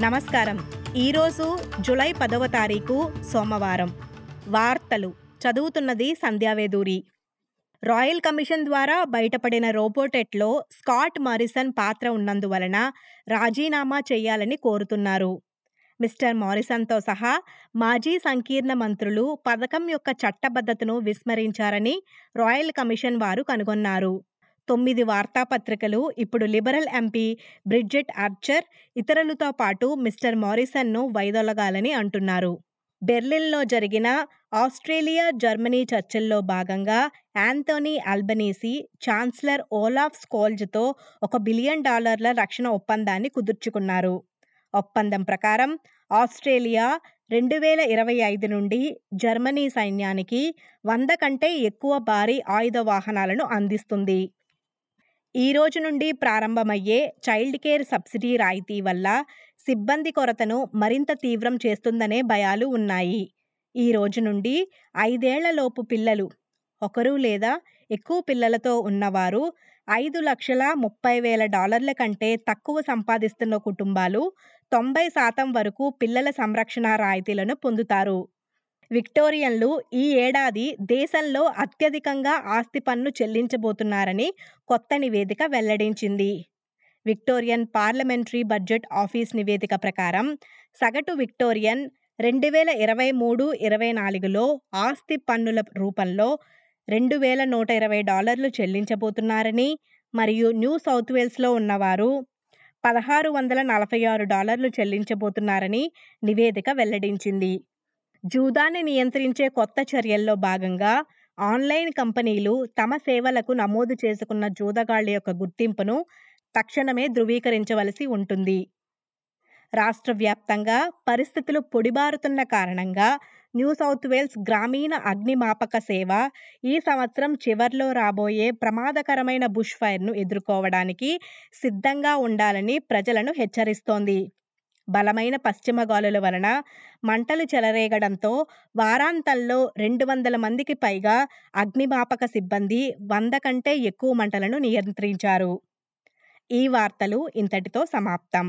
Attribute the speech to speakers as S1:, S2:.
S1: నమస్కారం. ఈరోజు జూలై పదవ తారీఖు సోమవారం. వార్తలు. చదువుతున్నది సంధ్యావేదూరి రాయల్ కమిషన్ ద్వారా బయటపడిన రోబోటెట్లో స్కాట్ మారిసన్ పాత్ర ఉన్నందువలన రాజీనామా చేయాలని కోరుతున్నారు. మిస్టర్ మారిసన్తో సహా మాజీ సంకీర్ణ మంత్రులు పథకం యొక్క చట్టబద్ధతను విస్మరించారని రాయల్ కమిషన్ వారు కనుగొన్నారు. తొమ్మిది వార్తాపత్రికలు ఇప్పుడు లిబరల్ ఎంపీ బ్రిడ్జెట్ ఆర్చర్ ఇతరులతో పాటు మిస్టర్ మారిసన్ను వైదొలగాలని అంటున్నారు. బెర్లిన్లో జరిగిన ఆస్ట్రేలియా జర్మనీ చర్చల్లో భాగంగా యాంథోనీ అల్బనీసీ ఛాన్సలర్ ఓలాఫ్ స్కోల్జ్తో ఒక బిలియన్ డాలర్ల రక్షణ ఒప్పందాన్ని కుదుర్చుకున్నారు. ఒప్పందం ప్రకారం ఆస్ట్రేలియా రెండు వేల ఇరవై ఐదు నుండి జర్మనీ సైన్యానికి వంద కంటే ఎక్కువ భారీ ఆయుధ వాహనాలను అందిస్తుంది. ఈ రోజు నుండి ప్రారంభమయ్యే చైల్డ్ కేర్ సబ్సిడీ రాయితీ వల్ల సిబ్బంది కొరతను మరింత తీవ్రం చేస్తుందనే భయాలు ఉన్నాయి. ఈ రోజు నుండి ఐదేళ్ళలోపు పిల్లలు ఒకరు లేదా ఎక్కువ పిల్లలతో ఉన్నవారు ఐదు లక్షల ముప్పై వేల డాలర్ల కంటే తక్కువ సంపాదిస్తున్న కుటుంబాలు తొంభై శాతం వరకు పిల్లల సంరక్షణ రాయితీలను పొందుతారు. విక్టోరియన్లు ఈ ఏడాది దేశంలో అత్యధికంగా ఆస్తి పన్ను చెల్లించబోతున్నారని కొత్త నివేదిక వెల్లడించింది. విక్టోరియన్ పార్లమెంటరీ బడ్జెట్ ఆఫీస్ నివేదిక ప్రకారం సగటు విక్టోరియన్ రెండు వేల ఇరవై మూడు ఇరవై నాలుగులో ఆస్తి పన్నుల రూపంలో రెండు వేల నూట ఇరవై డాలర్లు చెల్లించబోతున్నారని మరియు న్యూ సౌత్ వేల్స్లో ఉన్నవారు పదహారు వందల నలభై ఆరు డాలర్లు చెల్లించబోతున్నారని నివేదిక వెల్లడించింది. జూదాన్ని నియంత్రించే కొత్త చర్యల్లో భాగంగా ఆన్లైన్ కంపెనీలు తమ సేవలకు నమోదు చేసుకున్న జూదగాళ్ళ యొక్క గుర్తింపును తక్షణమే ధృవీకరించవలసి ఉంటుంది. రాష్ట్ర వ్యాప్తంగా పరిస్థితులు పొడిబారుతున్న కారణంగా న్యూ సౌత్ వేల్స్ గ్రామీణ అగ్నిమాపక సేవ ఈ సంవత్సరం చివర్లో రాబోయే ప్రమాదకరమైన బుష్ ఫైర్ను ఎదుర్కోవడానికి సిద్ధంగా ఉండాలని ప్రజలను హెచ్చరిస్తోంది. బలమైన పశ్చిమ గాలుల వలన మంటలు చెలరేగడంతో వారాంతంలో రెండు వందల మందికి పైగా అగ్నిమాపక సిబ్బంది వంద కంటే ఎక్కువ మంటలను నియంత్రించారు. ఈ వార్తలు ఇంతటితో సమాప్తం.